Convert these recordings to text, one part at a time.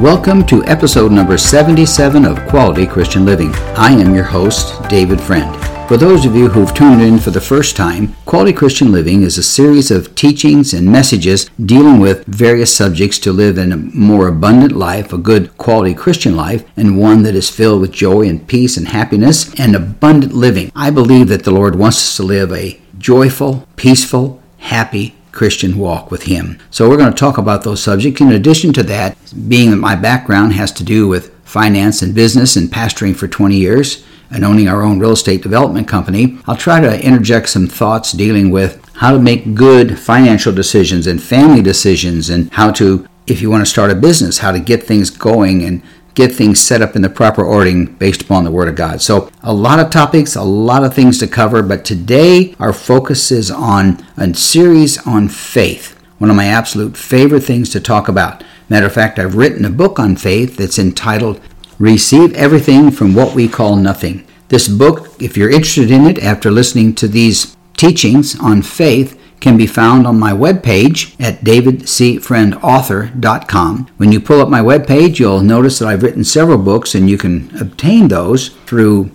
Welcome to episode number 77 of Quality Christian Living. I am your host, David Friend. For those of you who've tuned in for the first time, Quality Christian Living is a series of teachings and messages dealing with various subjects to live in a more abundant life, a good quality Christian life, and one that is filled with joy and peace and happiness and abundant living. I believe that the Lord wants us to live a joyful, peaceful, happy, Christian walk with Him. So we're going to talk about those subjects. In addition to that, being that my background has to do with finance and business and pastoring for 20 years and owning our own real estate development company, I'll try to interject some thoughts dealing with how to make good financial decisions and family decisions and how to if you want to start a business, how to get things going and get things set up in the proper ordering based upon the Word of God. So, a lot of topics, a lot of things to cover, but today our focus is on a series on faith, one of my absolute favorite things to talk about. Matter of fact, I've written a book on faith that's entitled Receive Everything from What We Call Nothing. This book, if you're interested in it after listening to these teachings on faith, can be found on my webpage at davidcfriendauthor.com. When you pull up my webpage, you'll notice that I've written several books and you can obtain those through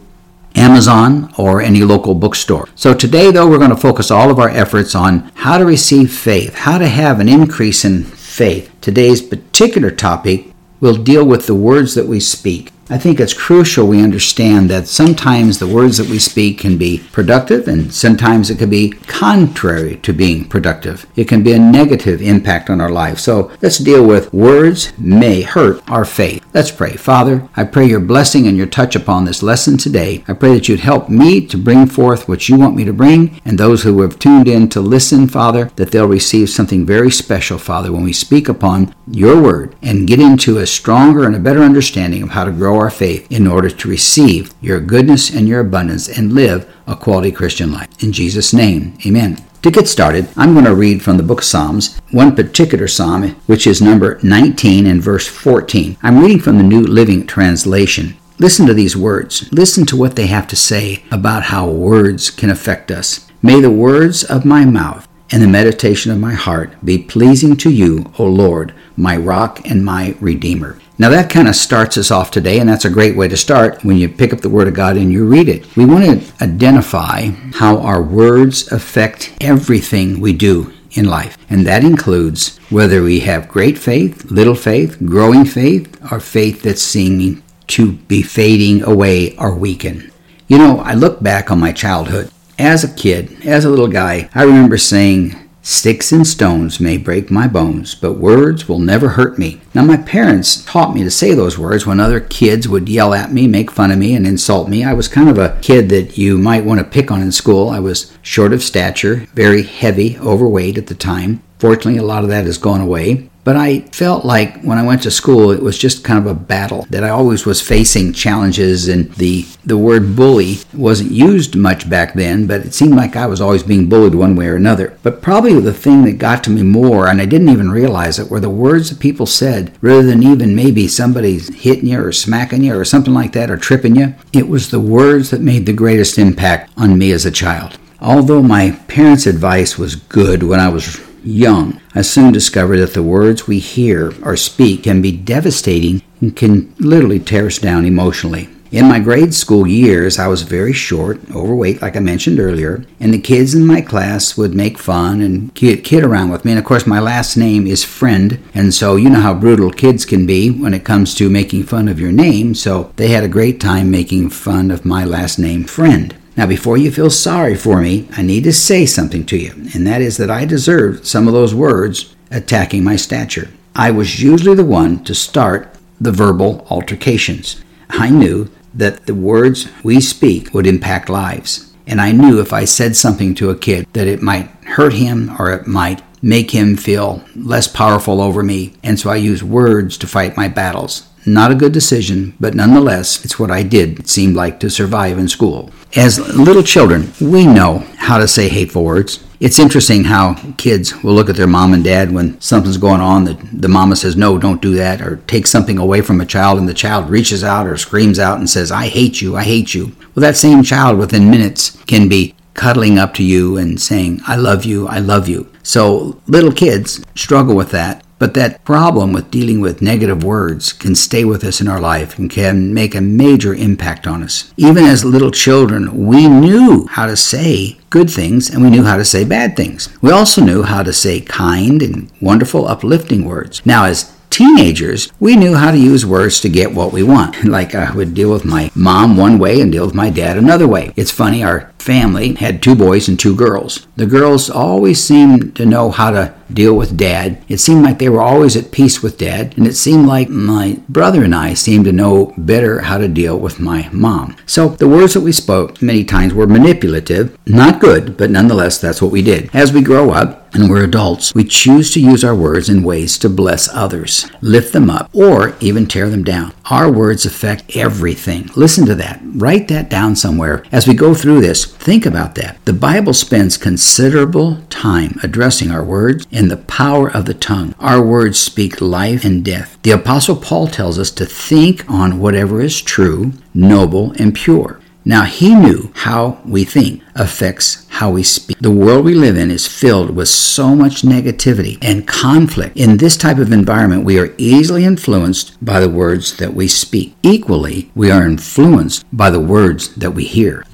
Amazon or any local bookstore. So today though we're going to focus all of our efforts on how to receive faith, how to have an increase in faith. Today's particular topic will deal with the words that we speak. I think it's crucial we understand that sometimes the words that we speak can be productive and sometimes it can be contrary to being productive. It can be a negative impact on our life. So let's deal with words may hurt our faith. Let's pray. Father, I pray your blessing and your touch upon this lesson today. I pray that you'd help me to bring forth what you want me to bring and those who have tuned in to listen, Father, that they'll receive something very special, Father, when we speak upon your word and get into a stronger and a better understanding of how to grow our faith in order to receive your goodness and your abundance and live a quality Christian life. In Jesus' name, amen. To get started, I'm going to read from the book of Psalms, one particular psalm, which is number 19 and verse 14. I'm reading from the New Living Translation. Listen to these words. Listen to what they have to say about how words can affect us. May the words of my mouth and the meditation of my heart be pleasing to you, O Lord, my rock and my redeemer. Now, that kind of starts us off today, and that's a great way to start when you pick up the Word of God and you read it. We want to identify how our words affect everything we do in life, and that includes whether we have great faith, little faith, growing faith, or faith that's seeming to be fading away or weaken. You know, I look back on my childhood. As a kid, as a little guy, I remember saying, Sticks and stones may break my bones, but words will never hurt me. Now, my parents taught me to say those words when other kids would yell at me, make fun of me, and insult me. I was kind of a kid that you might want to pick on in school. I was short of stature, very heavy, overweight at the time. Fortunately, a lot of that has gone away. But I felt like when I went to school, it was just kind of a battle that I always was facing challenges, and the the word bully wasn't used much back then, but it seemed like I was always being bullied one way or another. But probably the thing that got to me more, and I didn't even realize it, were the words that people said, rather than even maybe somebody hitting you or smacking you or something like that or tripping you. It was the words that made the greatest impact on me as a child. Although my parents' advice was good when I was young, I soon discovered that the words we hear or speak can be devastating and can literally tear us down emotionally. In my grade school years, I was very short, overweight, like I mentioned earlier, and the kids in my class would make fun and kid, kid around with me. And of course, my last name is Friend, and so you know how brutal kids can be when it comes to making fun of your name, so they had a great time making fun of my last name, Friend. Now, before you feel sorry for me, I need to say something to you, and that is that I deserved some of those words attacking my stature. I was usually the one to start the verbal altercations. I knew that the words we speak would impact lives. And I knew if I said something to a kid that it might hurt him or it might make him feel less powerful over me. And so I used words to fight my battles. Not a good decision, but nonetheless, it's what I did, it seemed like, to survive in school. As little children, we know how to say hateful words. It's interesting how kids will look at their mom and dad when something's going on that the mama says, no, don't do that, or take something away from a child, and the child reaches out or screams out and says, I hate you, I hate you. Well, that same child within minutes can be cuddling up to you and saying, I love you, I love you. So little kids struggle with that But that problem with dealing with negative words can stay with us in our life and can make a major impact on us. Even as little children, we knew how to say good things and we knew how to say bad things. We also knew how to say kind and wonderful, uplifting words. Now, as teenagers, we knew how to use words to get what we want. Like I would deal with my mom one way and deal with my dad another way. It's funny, our family had two boys and two girls. The girls always seemed to know how to deal with dad. It seemed like they were always at peace with dad, and it seemed like my brother and I seemed to know better how to deal with my mom. So the words that we spoke many times were manipulative, not good, but nonetheless, that's what we did. As we grow up, and we're adults, we choose to use our words in ways to bless others, lift them up, or even tear them down. Our words affect everything. Listen to that. Write that down somewhere. As we go through this, think about that. The Bible spends considerable time addressing our words and the power of the tongue. Our words speak life and death. The Apostle Paul tells us to think on whatever is true, noble, and pure. Now, he knew how we think affects how we speak. The world we live in is filled with so much negativity and conflict. In this type of environment, we are easily influenced by the words that we speak. Equally, we are influenced by the words that we hear.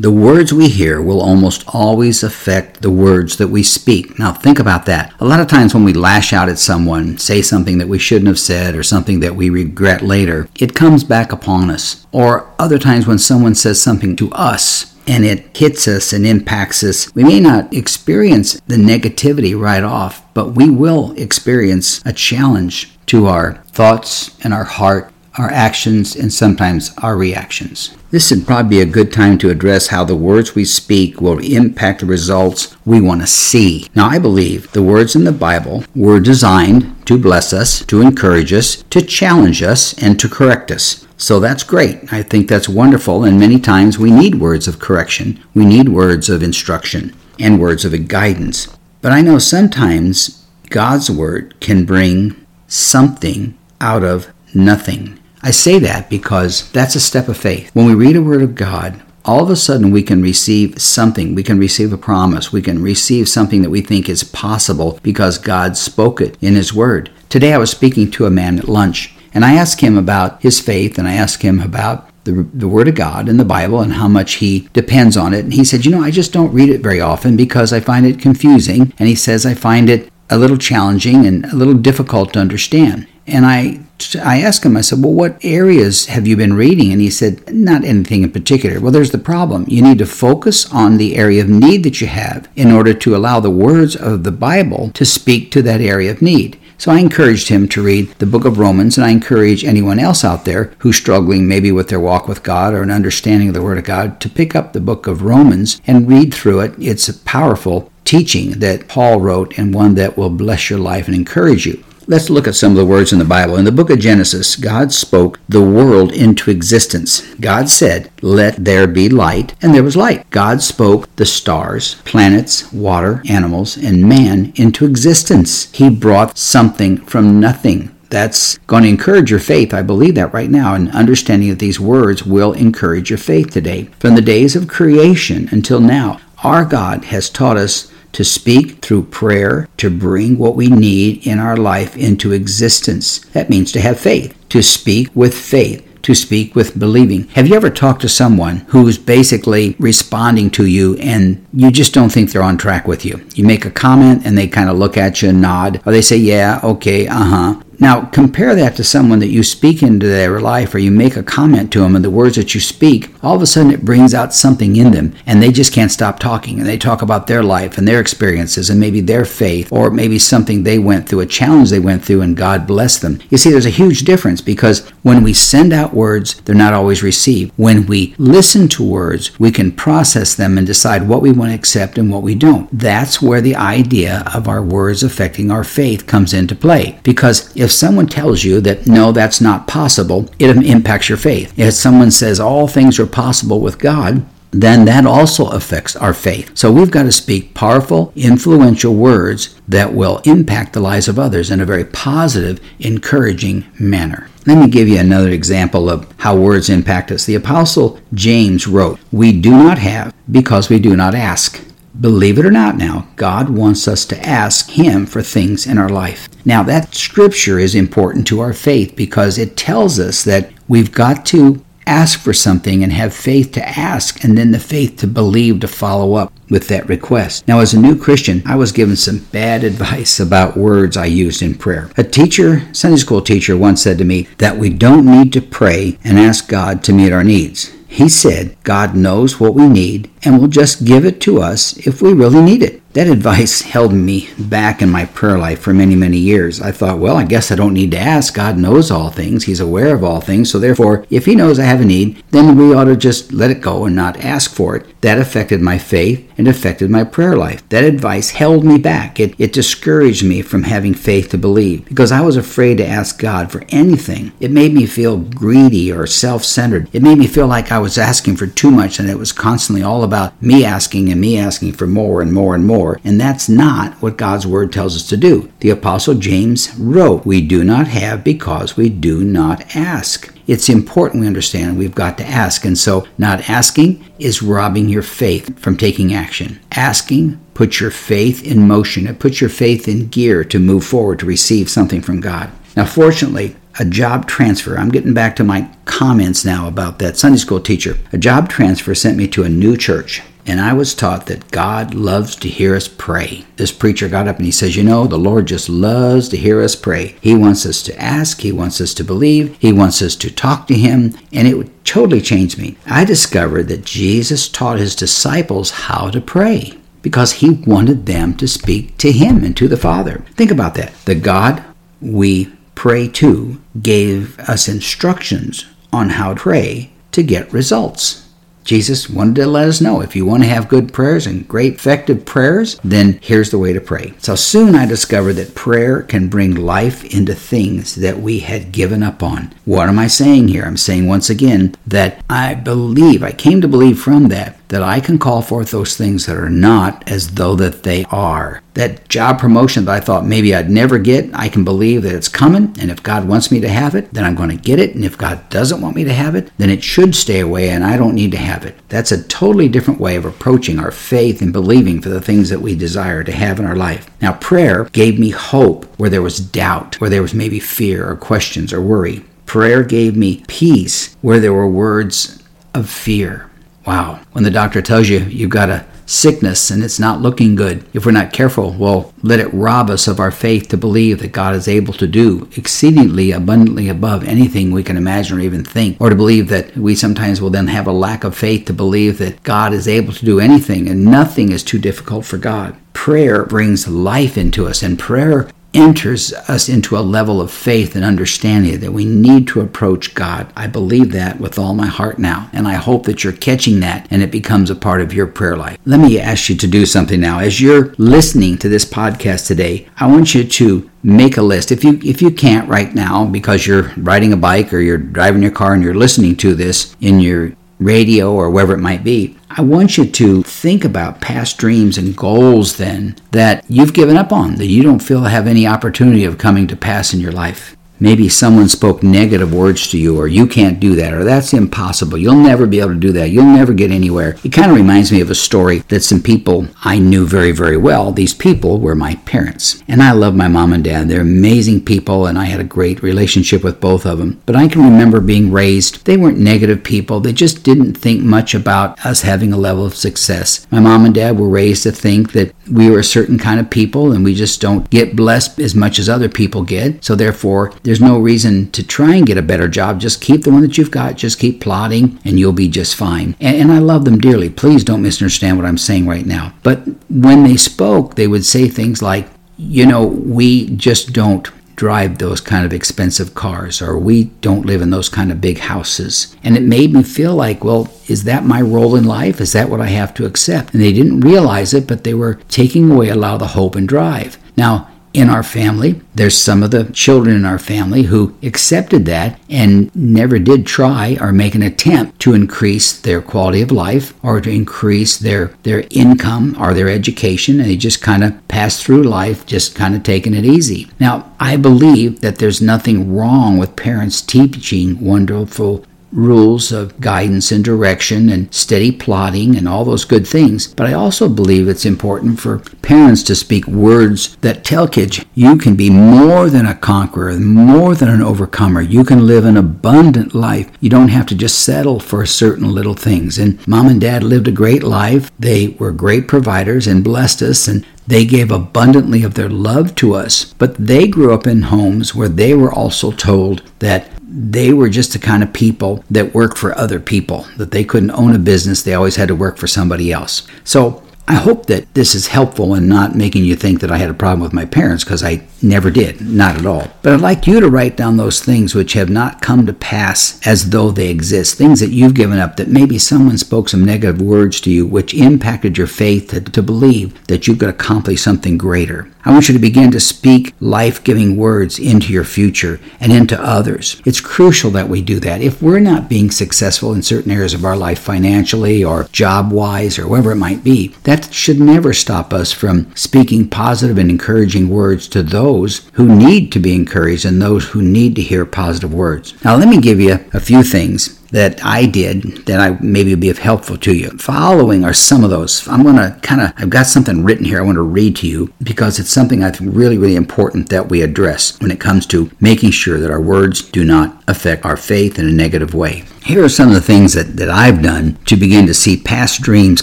The words we hear will almost always affect the words that we speak. Now, think about that. A lot of times when we lash out at someone, say something that we shouldn't have said, or something that we regret later, it comes back upon us. Or other times when someone says something to us, and it hits us and impacts us, we may not experience the negativity right off, but we will experience a challenge to our thoughts and our heart our actions, and sometimes our reactions. This would probably be a good time to address how the words we speak will impact the results we want to see. Now, I believe the words in the Bible were designed to bless us, to encourage us, to challenge us, and to correct us. So that's great. I think that's wonderful, and many times we need words of correction, we need words of instruction, and words of guidance. But I know sometimes God's word can bring something out of nothing. I say that because that's a step of faith. When we read a word of God, all of a sudden we can receive something. We can receive a promise. We can receive something that we think is possible because God spoke it in His Word. Today I was speaking to a man at lunch, and I asked him about his faith, and I asked him about the, the Word of God and the Bible and how much he depends on it. And he said, You know, I just don't read it very often because I find it confusing. And he says, I find it a little challenging and a little difficult to understand. And I, I asked him, I said, Well, what areas have you been reading? And he said, Not anything in particular. Well, there's the problem. You need to focus on the area of need that you have in order to allow the words of the Bible to speak to that area of need. So I encouraged him to read the book of Romans, and I encourage anyone else out there who's struggling maybe with their walk with God or an understanding of the Word of God to pick up the book of Romans and read through it. It's a powerful teaching that Paul wrote and one that will bless your life and encourage you. Let's look at some of the words in the Bible. In the book of Genesis, God spoke the world into existence. God said, Let there be light, and there was light. God spoke the stars, planets, water, animals, and man into existence. He brought something from nothing. That's going to encourage your faith. I believe that right now. And understanding that these words will encourage your faith today. From the days of creation until now, our God has taught us to speak through prayer to bring what we need in our life into existence. That means to have faith, to speak with faith to speak with believing. Have you ever talked to someone who's basically responding to you and you just don't think they're on track with you? You make a comment and they kind of look at you and nod, or they say, Yeah, okay, uh huh. Now, compare that to someone that you speak into their life or you make a comment to them, and the words that you speak, all of a sudden it brings out something in them, and they just can't stop talking. And they talk about their life and their experiences and maybe their faith, or maybe something they went through, a challenge they went through, and God blessed them. You see, there's a huge difference because when we send out words, they're not always received. When we listen to words, we can process them and decide what we want to accept and what we don't. That's where the idea of our words affecting our faith comes into play. Because if if someone tells you that no, that's not possible, it impacts your faith. If someone says all things are possible with God, then that also affects our faith. So we've got to speak powerful, influential words that will impact the lives of others in a very positive, encouraging manner. Let me give you another example of how words impact us. The Apostle James wrote, We do not have because we do not ask. Believe it or not now, God wants us to ask Him for things in our life. Now, that scripture is important to our faith because it tells us that we've got to ask for something and have faith to ask, and then the faith to believe to follow up with that request. Now, as a new Christian, I was given some bad advice about words I used in prayer. A teacher, Sunday school teacher, once said to me that we don't need to pray and ask God to meet our needs. He said, God knows what we need and will just give it to us if we really need it. That advice held me back in my prayer life for many, many years. I thought, well, I guess I don't need to ask. God knows all things. He's aware of all things. So therefore, if He knows I have a need, then we ought to just let it go and not ask for it. That affected my faith and affected my prayer life. That advice held me back. It, it discouraged me from having faith to believe because I was afraid to ask God for anything. It made me feel greedy or self centered. It made me feel like I was asking for too much and it was constantly all about me asking and me asking for more and more and more. And that's not what God's Word tells us to do. The Apostle James wrote, We do not have because we do not ask. It's important we understand we've got to ask. And so, not asking is robbing your faith from taking action. Asking puts your faith in motion, it puts your faith in gear to move forward to receive something from God. Now, fortunately, a job transfer. I'm getting back to my comments now about that Sunday school teacher. A job transfer sent me to a new church, and I was taught that God loves to hear us pray. This preacher got up and he says, You know, the Lord just loves to hear us pray. He wants us to ask, He wants us to believe, He wants us to talk to Him, and it totally changed me. I discovered that Jesus taught His disciples how to pray because He wanted them to speak to Him and to the Father. Think about that. The God we Pray to gave us instructions on how to pray to get results. Jesus wanted to let us know if you want to have good prayers and great effective prayers, then here's the way to pray. So soon I discovered that prayer can bring life into things that we had given up on. What am I saying here? I'm saying once again that I believe, I came to believe from that, that I can call forth those things that are not as though that they are. That job promotion that I thought maybe I'd never get, I can believe that it's coming, and if God wants me to have it, then I'm going to get it, and if God doesn't want me to have it, then it should stay away and I don't need to have it. That's a totally different way of approaching our faith and believing for the things that we desire to have in our life. Now, prayer gave me hope where there was doubt, where there was maybe fear or questions or worry. Prayer gave me peace where there were words of fear. Wow. When the doctor tells you you've got a sickness and it's not looking good, if we're not careful, well, let it rob us of our faith to believe that God is able to do exceedingly abundantly above anything we can imagine or even think, or to believe that we sometimes will then have a lack of faith to believe that God is able to do anything and nothing is too difficult for God. Prayer brings life into us, and prayer enters us into a level of faith and understanding that we need to approach God. I believe that with all my heart now, and I hope that you're catching that and it becomes a part of your prayer life. Let me ask you to do something now. As you're listening to this podcast today, I want you to make a list. If you if you can't right now because you're riding a bike or you're driving your car and you're listening to this in your radio or wherever it might be, I want you to think about past dreams and goals then that you've given up on, that you don't feel have any opportunity of coming to pass in your life. Maybe someone spoke negative words to you, or you can't do that, or that's impossible. You'll never be able to do that. You'll never get anywhere. It kind of reminds me of a story that some people I knew very, very well. These people were my parents. And I love my mom and dad. They're amazing people, and I had a great relationship with both of them. But I can remember being raised, they weren't negative people. They just didn't think much about us having a level of success. My mom and dad were raised to think that we were a certain kind of people, and we just don't get blessed as much as other people get. So therefore, there's no reason to try and get a better job. Just keep the one that you've got. Just keep plodding and you'll be just fine. And, and I love them dearly. Please don't misunderstand what I'm saying right now. But when they spoke, they would say things like, you know, we just don't drive those kind of expensive cars or we don't live in those kind of big houses. And it made me feel like, well, is that my role in life? Is that what I have to accept? And they didn't realize it, but they were taking away a lot of the hope and drive. Now, in our family. There's some of the children in our family who accepted that and never did try or make an attempt to increase their quality of life or to increase their, their income or their education. And they just kind of passed through life, just kind of taking it easy. Now, I believe that there's nothing wrong with parents teaching wonderful rules of guidance and direction and steady plotting and all those good things. But I also believe it's important for parents to speak words that tell kids you can be more than a conqueror, more than an overcomer. You can live an abundant life. You don't have to just settle for certain little things. And mom and dad lived a great life. They were great providers and blessed us and they gave abundantly of their love to us, but they grew up in homes where they were also told that they were just the kind of people that worked for other people, that they couldn't own a business, they always had to work for somebody else. So I hope that this is helpful in not making you think that I had a problem with my parents because I never did, not at all. But I'd like you to write down those things which have not come to pass as though they exist, things that you've given up, that maybe someone spoke some negative words to you which impacted your faith to, to believe that you could accomplish something greater. I want you to begin to speak life giving words into your future and into others. It's crucial that we do that. If we're not being successful in certain areas of our life financially or job wise or whatever it might be, that should never stop us from speaking positive and encouraging words to those who need to be encouraged and those who need to hear positive words. Now, let me give you a few things that I did that I maybe would be of helpful to you. Following are some of those. I'm going to kind of, I've got something written here I want to read to you because it's something I think really, really important that we address when it comes to making sure that our words do not affect our faith in a negative way. Here are some of the things that, that I've done to begin to see past dreams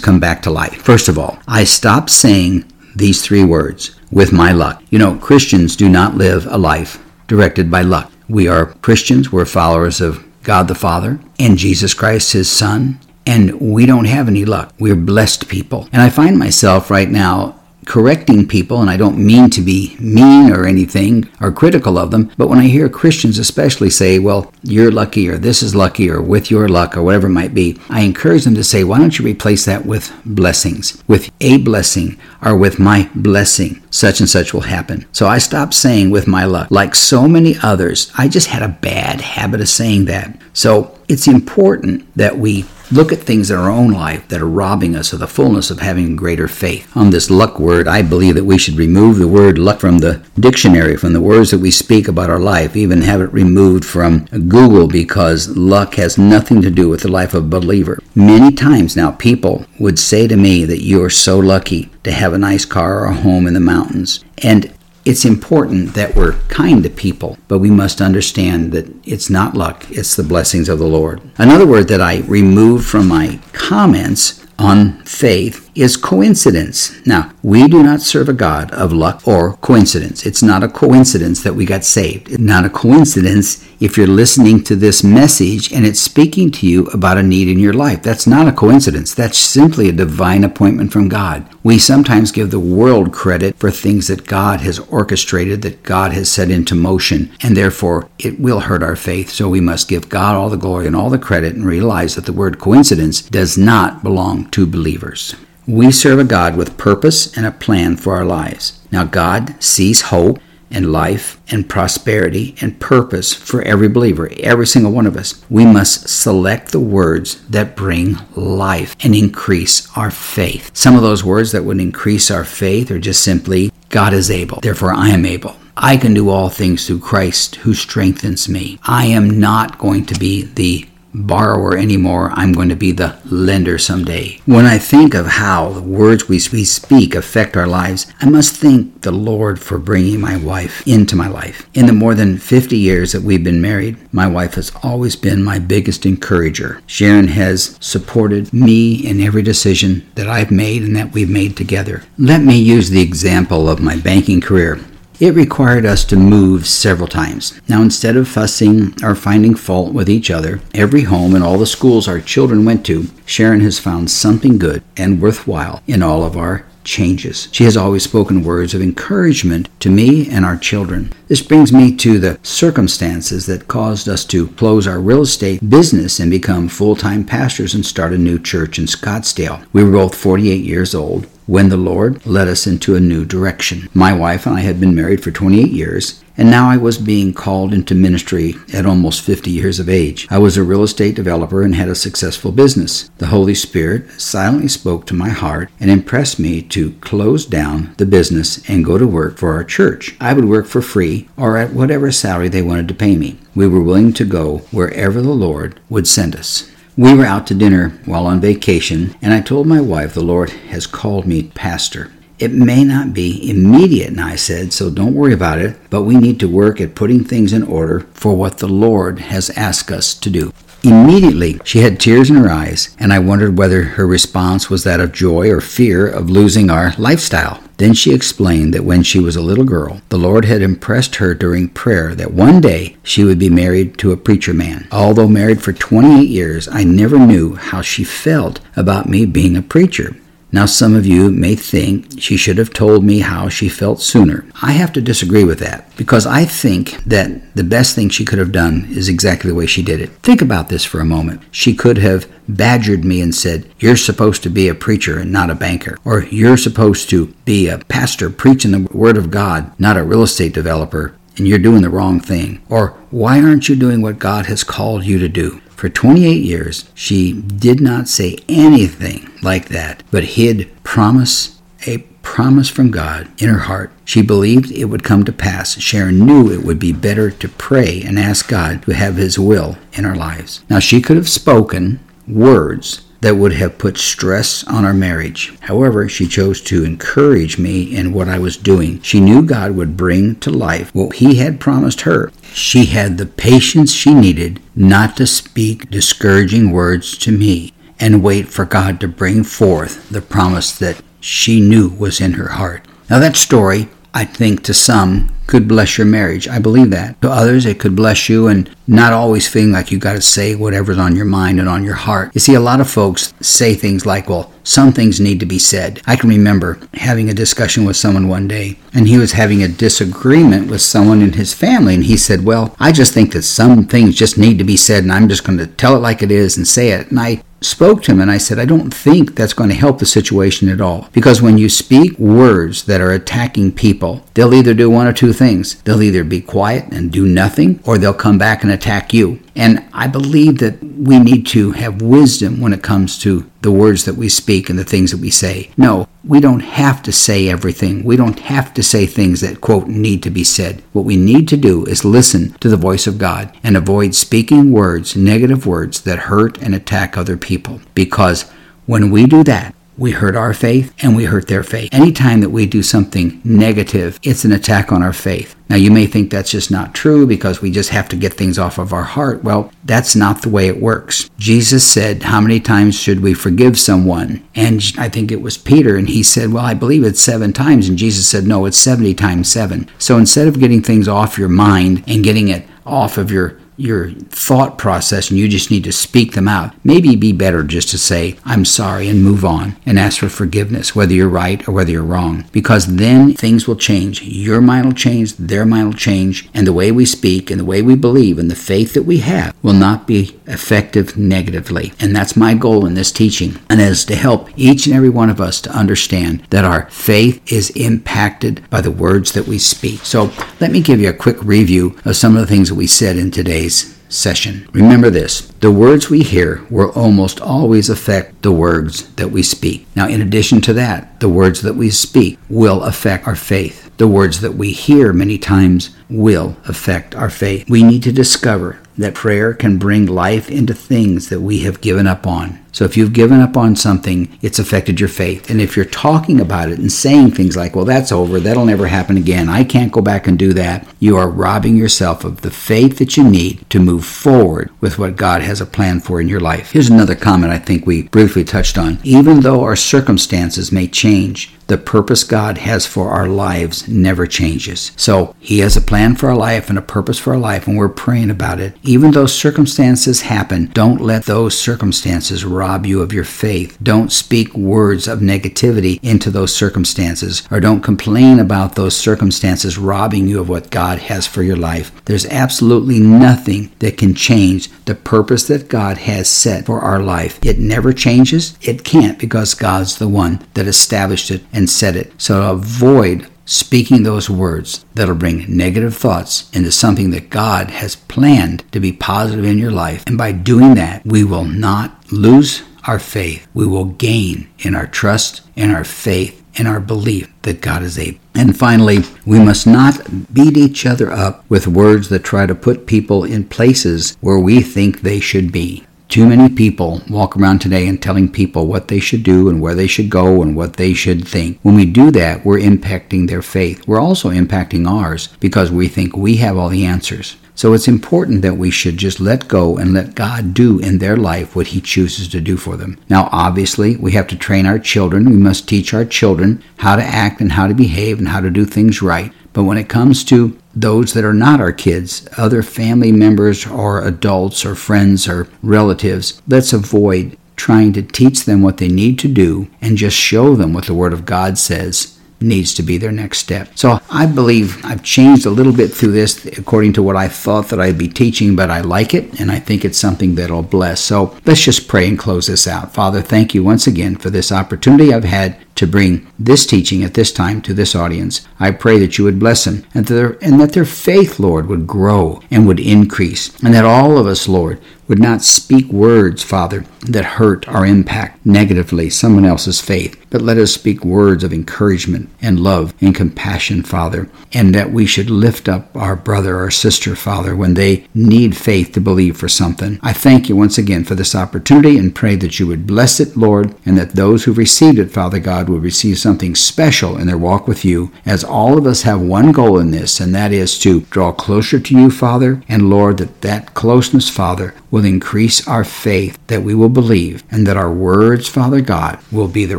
come back to life. First of all, I stopped saying these three words with my luck. You know, Christians do not live a life directed by luck. We are Christians, we're followers of God the Father, and Jesus Christ, his Son, and we don't have any luck. We're blessed people. And I find myself right now correcting people, and I don't mean to be mean or anything or critical of them, but when I hear Christians especially say, well, you're lucky or this is lucky or with your luck or whatever it might be, I encourage them to say, why don't you replace that with blessings? With a blessing or with my blessing, such and such will happen. So I stopped saying with my luck. Like so many others, I just had a bad habit of saying that. So it's important that we look at things in our own life that are robbing us of the fullness of having greater faith. On this luck word, I believe that we should remove the word luck from the dictionary, from the words that we speak about our life, even have it removed from Google because luck has nothing to do with the life of a believer. Many times now, people would say to me that you are so lucky to have a nice car or a home in the mountains. And it's important that we're kind to people, but we must understand that it's not luck, it's the blessings of the Lord. Another word that I removed from my comments on faith is coincidence. Now, we do not serve a God of luck or coincidence. It's not a coincidence that we got saved. It's not a coincidence if you're listening to this message and it's speaking to you about a need in your life. That's not a coincidence. That's simply a divine appointment from God. We sometimes give the world credit for things that God has orchestrated, that God has set into motion, and therefore it will hurt our faith. So we must give God all the glory and all the credit and realize that the word coincidence does not belong to believers. We serve a God with purpose and a plan for our lives. Now, God sees hope and life and prosperity and purpose for every believer, every single one of us. We must select the words that bring life and increase our faith. Some of those words that would increase our faith are just simply, God is able, therefore I am able. I can do all things through Christ who strengthens me. I am not going to be the borrower anymore. I'm going to be the lender someday. When I think of how the words we speak affect our lives, I must thank the Lord for bringing my wife into my life. In the more than 50 years that we've been married, my wife has always been my biggest encourager. Sharon has supported me in every decision that I've made and that we've made together. Let me use the example of my banking career. It required us to move several times. Now, instead of fussing or finding fault with each other, every home and all the schools our children went to, Sharon has found something good and worthwhile in all of our changes. She has always spoken words of encouragement to me and our children. This brings me to the circumstances that caused us to close our real estate business and become full time pastors and start a new church in Scottsdale. We were both 48 years old when the Lord led us into a new direction. My wife and I had been married for 28 years, and now I was being called into ministry at almost 50 years of age. I was a real estate developer and had a successful business. The Holy Spirit silently spoke to my heart and impressed me to close down the business and go to work for our church. I would work for free or at whatever salary they wanted to pay me. We were willing to go wherever the Lord would send us. We were out to dinner while on vacation, and I told my wife the Lord has called me pastor. It may not be immediate, and I said, so don't worry about it, but we need to work at putting things in order for what the Lord has asked us to do. Immediately, she had tears in her eyes, and I wondered whether her response was that of joy or fear of losing our lifestyle. Then she explained that when she was a little girl, the Lord had impressed her during prayer that one day she would be married to a preacher man. Although married for 28 years, I never knew how she felt about me being a preacher. Now, some of you may think she should have told me how she felt sooner. I have to disagree with that because I think that the best thing she could have done is exactly the way she did it. Think about this for a moment. She could have badgered me and said, You're supposed to be a preacher and not a banker. Or you're supposed to be a pastor preaching the Word of God, not a real estate developer, and you're doing the wrong thing. Or why aren't you doing what God has called you to do? For 28 years, she did not say anything like that, but hid promise, a promise from God in her heart. She believed it would come to pass. Sharon knew it would be better to pray and ask God to have His will in our lives. Now, she could have spoken words that would have put stress on our marriage. However, she chose to encourage me in what I was doing. She knew God would bring to life what He had promised her. She had the patience she needed not to speak discouraging words to me and wait for God to bring forth the promise that she knew was in her heart. Now, that story I think to some could bless your marriage. I believe that. To others, it could bless you and not always feeling like you got to say whatever's on your mind and on your heart. You see, a lot of folks say things like, well, some things need to be said. I can remember having a discussion with someone one day, and he was having a disagreement with someone in his family, and he said, Well, I just think that some things just need to be said, and I'm just going to tell it like it is and say it. And I spoke to him and I said, I don't think that's going to help the situation at all. Because when you speak words that are attacking people, they'll either do one or two things. They'll either be quiet and do nothing, or they'll come back and attack you. And I believe that we need to have wisdom when it comes to the words that we speak and the things that we say. No, we don't have to say everything. We don't have to say things that, quote, need to be said. What we need to do is listen to the voice of God and avoid speaking words, negative words that hurt and attack other people. Because when we do that, we hurt our faith and we hurt their faith. Anytime that we do something negative, it's an attack on our faith. Now, you may think that's just not true because we just have to get things off of our heart. Well, that's not the way it works. Jesus said, How many times should we forgive someone? And I think it was Peter, and he said, Well, I believe it's seven times. And Jesus said, No, it's 70 times seven. So instead of getting things off your mind and getting it off of your your thought process and you just need to speak them out. Maybe be better just to say, I'm sorry, and move on and ask for forgiveness, whether you're right or whether you're wrong. Because then things will change. Your mind will change, their mind will change, and the way we speak and the way we believe and the faith that we have will not be effective negatively. And that's my goal in this teaching, and is to help each and every one of us to understand that our faith is impacted by the words that we speak. So let me give you a quick review of some of the things that we said in today's today's session. Remember this the words we hear will almost always affect the words that we speak. Now, in addition to that, the words that we speak will affect our faith. The words that we hear many times will affect our faith. We need to discover that prayer can bring life into things that we have given up on. So if you've given up on something, it's affected your faith. And if you're talking about it and saying things like, well, that's over, that'll never happen again, I can't go back and do that, you are robbing yourself of the faith that you need to move forward with what God has a plan for in your life. Here's another comment I think we briefly touched on. Even though our circumstances may change, the purpose God has for our lives never changes. So He has a plan for our life and a purpose for our life, and we're praying about it. Even though circumstances happen, don't let those circumstances rob you of your faith. Don't speak words of negativity into those circumstances, or don't complain about those circumstances robbing you of what God has for your life. There's absolutely nothing that can change the purpose that God has set for our life. It never changes. It can't because God's the one that established it and said it. So avoid speaking those words that'll bring negative thoughts into something that God has planned to be positive in your life. And by doing that, we will not lose our faith. We will gain in our trust, in our faith, in our belief that God is able. And finally, we must not beat each other up with words that try to put people in places where we think they should be. Too many people walk around today and telling people what they should do and where they should go and what they should think. When we do that, we're impacting their faith. We're also impacting ours because we think we have all the answers. So it's important that we should just let go and let God do in their life what He chooses to do for them. Now, obviously, we have to train our children. We must teach our children how to act and how to behave and how to do things right. But when it comes to those that are not our kids, other family members or adults or friends or relatives, let's avoid trying to teach them what they need to do and just show them what the Word of God says needs to be their next step. So I believe I've changed a little bit through this according to what I thought that I'd be teaching, but I like it and I think it's something that'll bless. So let's just pray and close this out. Father, thank you once again for this opportunity I've had to bring this teaching at this time to this audience. I pray that you would bless them and that, their, and that their faith, Lord, would grow and would increase, and that all of us, Lord, would not speak words, Father, that hurt or impact negatively someone else's faith, but let us speak words of encouragement and love and compassion, Father, and that we should lift up our brother or sister, Father, when they need faith to believe for something. I thank you once again for this opportunity and pray that you would bless it, Lord, and that those who received it, Father God, will receive something special in their walk with you, as all of us have one goal in this, and that is to draw closer to you, Father, and Lord, that that closeness, Father, will increase our faith that we will believe and that our words, Father God, will be the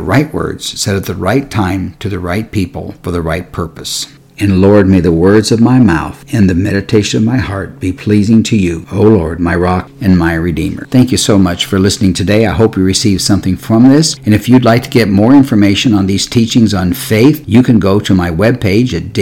right words said at the right time to the right people for the right purpose. And Lord, may the words of my mouth and the meditation of my heart be pleasing to you, O Lord, my rock and my redeemer. Thank you so much for listening today. I hope you received something from this. And if you'd like to get more information on these teachings on faith, you can go to my webpage at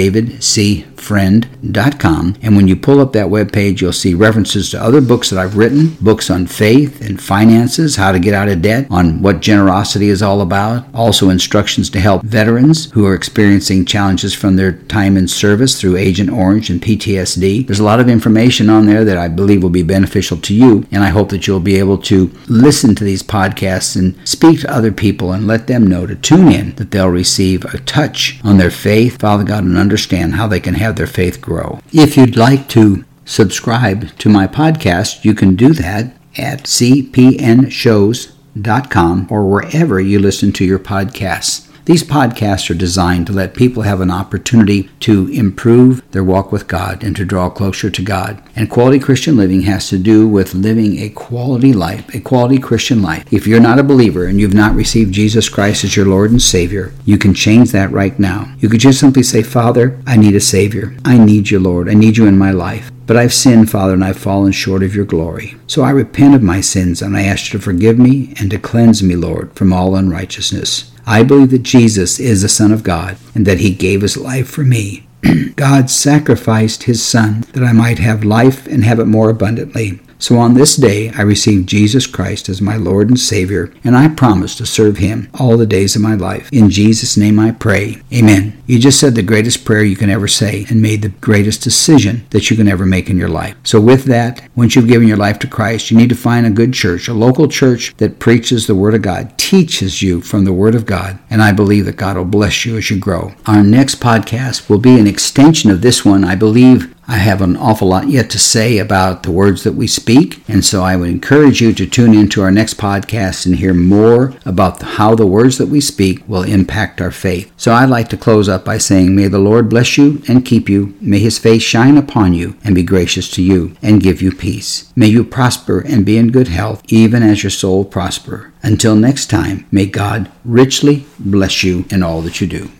davidcfriend.com. And when you pull up that webpage, you'll see references to other books that I've written, books on faith and finances, how to get out of debt, on what generosity is all about, also instructions to help veterans who are experiencing challenges from their time in service through Agent Orange and PTSD. There's a lot of information on there that I believe will be beneficial to you, and I hope that you'll be able to listen to these podcasts and speak to other people and let them know to tune in that they'll receive a touch on their faith, Father God, and understand how they can their faith grow. If you'd like to subscribe to my podcast, you can do that at cpnshows.com or wherever you listen to your podcasts. These podcasts are designed to let people have an opportunity to improve their walk with God and to draw closer to God. And quality Christian living has to do with living a quality life, a quality Christian life. If you're not a believer and you've not received Jesus Christ as your Lord and Savior, you can change that right now. You could just simply say, Father, I need a Savior. I need you, Lord. I need you in my life. But I've sinned, Father, and I've fallen short of your glory. So I repent of my sins, and I ask you to forgive me and to cleanse me, Lord, from all unrighteousness. I believe that Jesus is the Son of God and that he gave his life for me. God sacrificed his Son that I might have life and have it more abundantly. So on this day I received Jesus Christ as my Lord and Savior, and I promise to serve him all the days of my life. In Jesus' name I pray. Amen. You just said the greatest prayer you can ever say and made the greatest decision that you can ever make in your life. So with that, once you've given your life to Christ, you need to find a good church, a local church that preaches the Word of God, teaches you from the Word of God, and I believe that God will bless you as you grow. Our next podcast will be an extension of this one. I believe I have an awful lot yet to say about the words that we speak, and so I would encourage you to tune into our next podcast and hear more about how the words that we speak will impact our faith. So I'd like to close up by saying, May the Lord bless you and keep you. May his face shine upon you and be gracious to you and give you peace. May you prosper and be in good health, even as your soul prosper. Until next time, may God richly bless you in all that you do.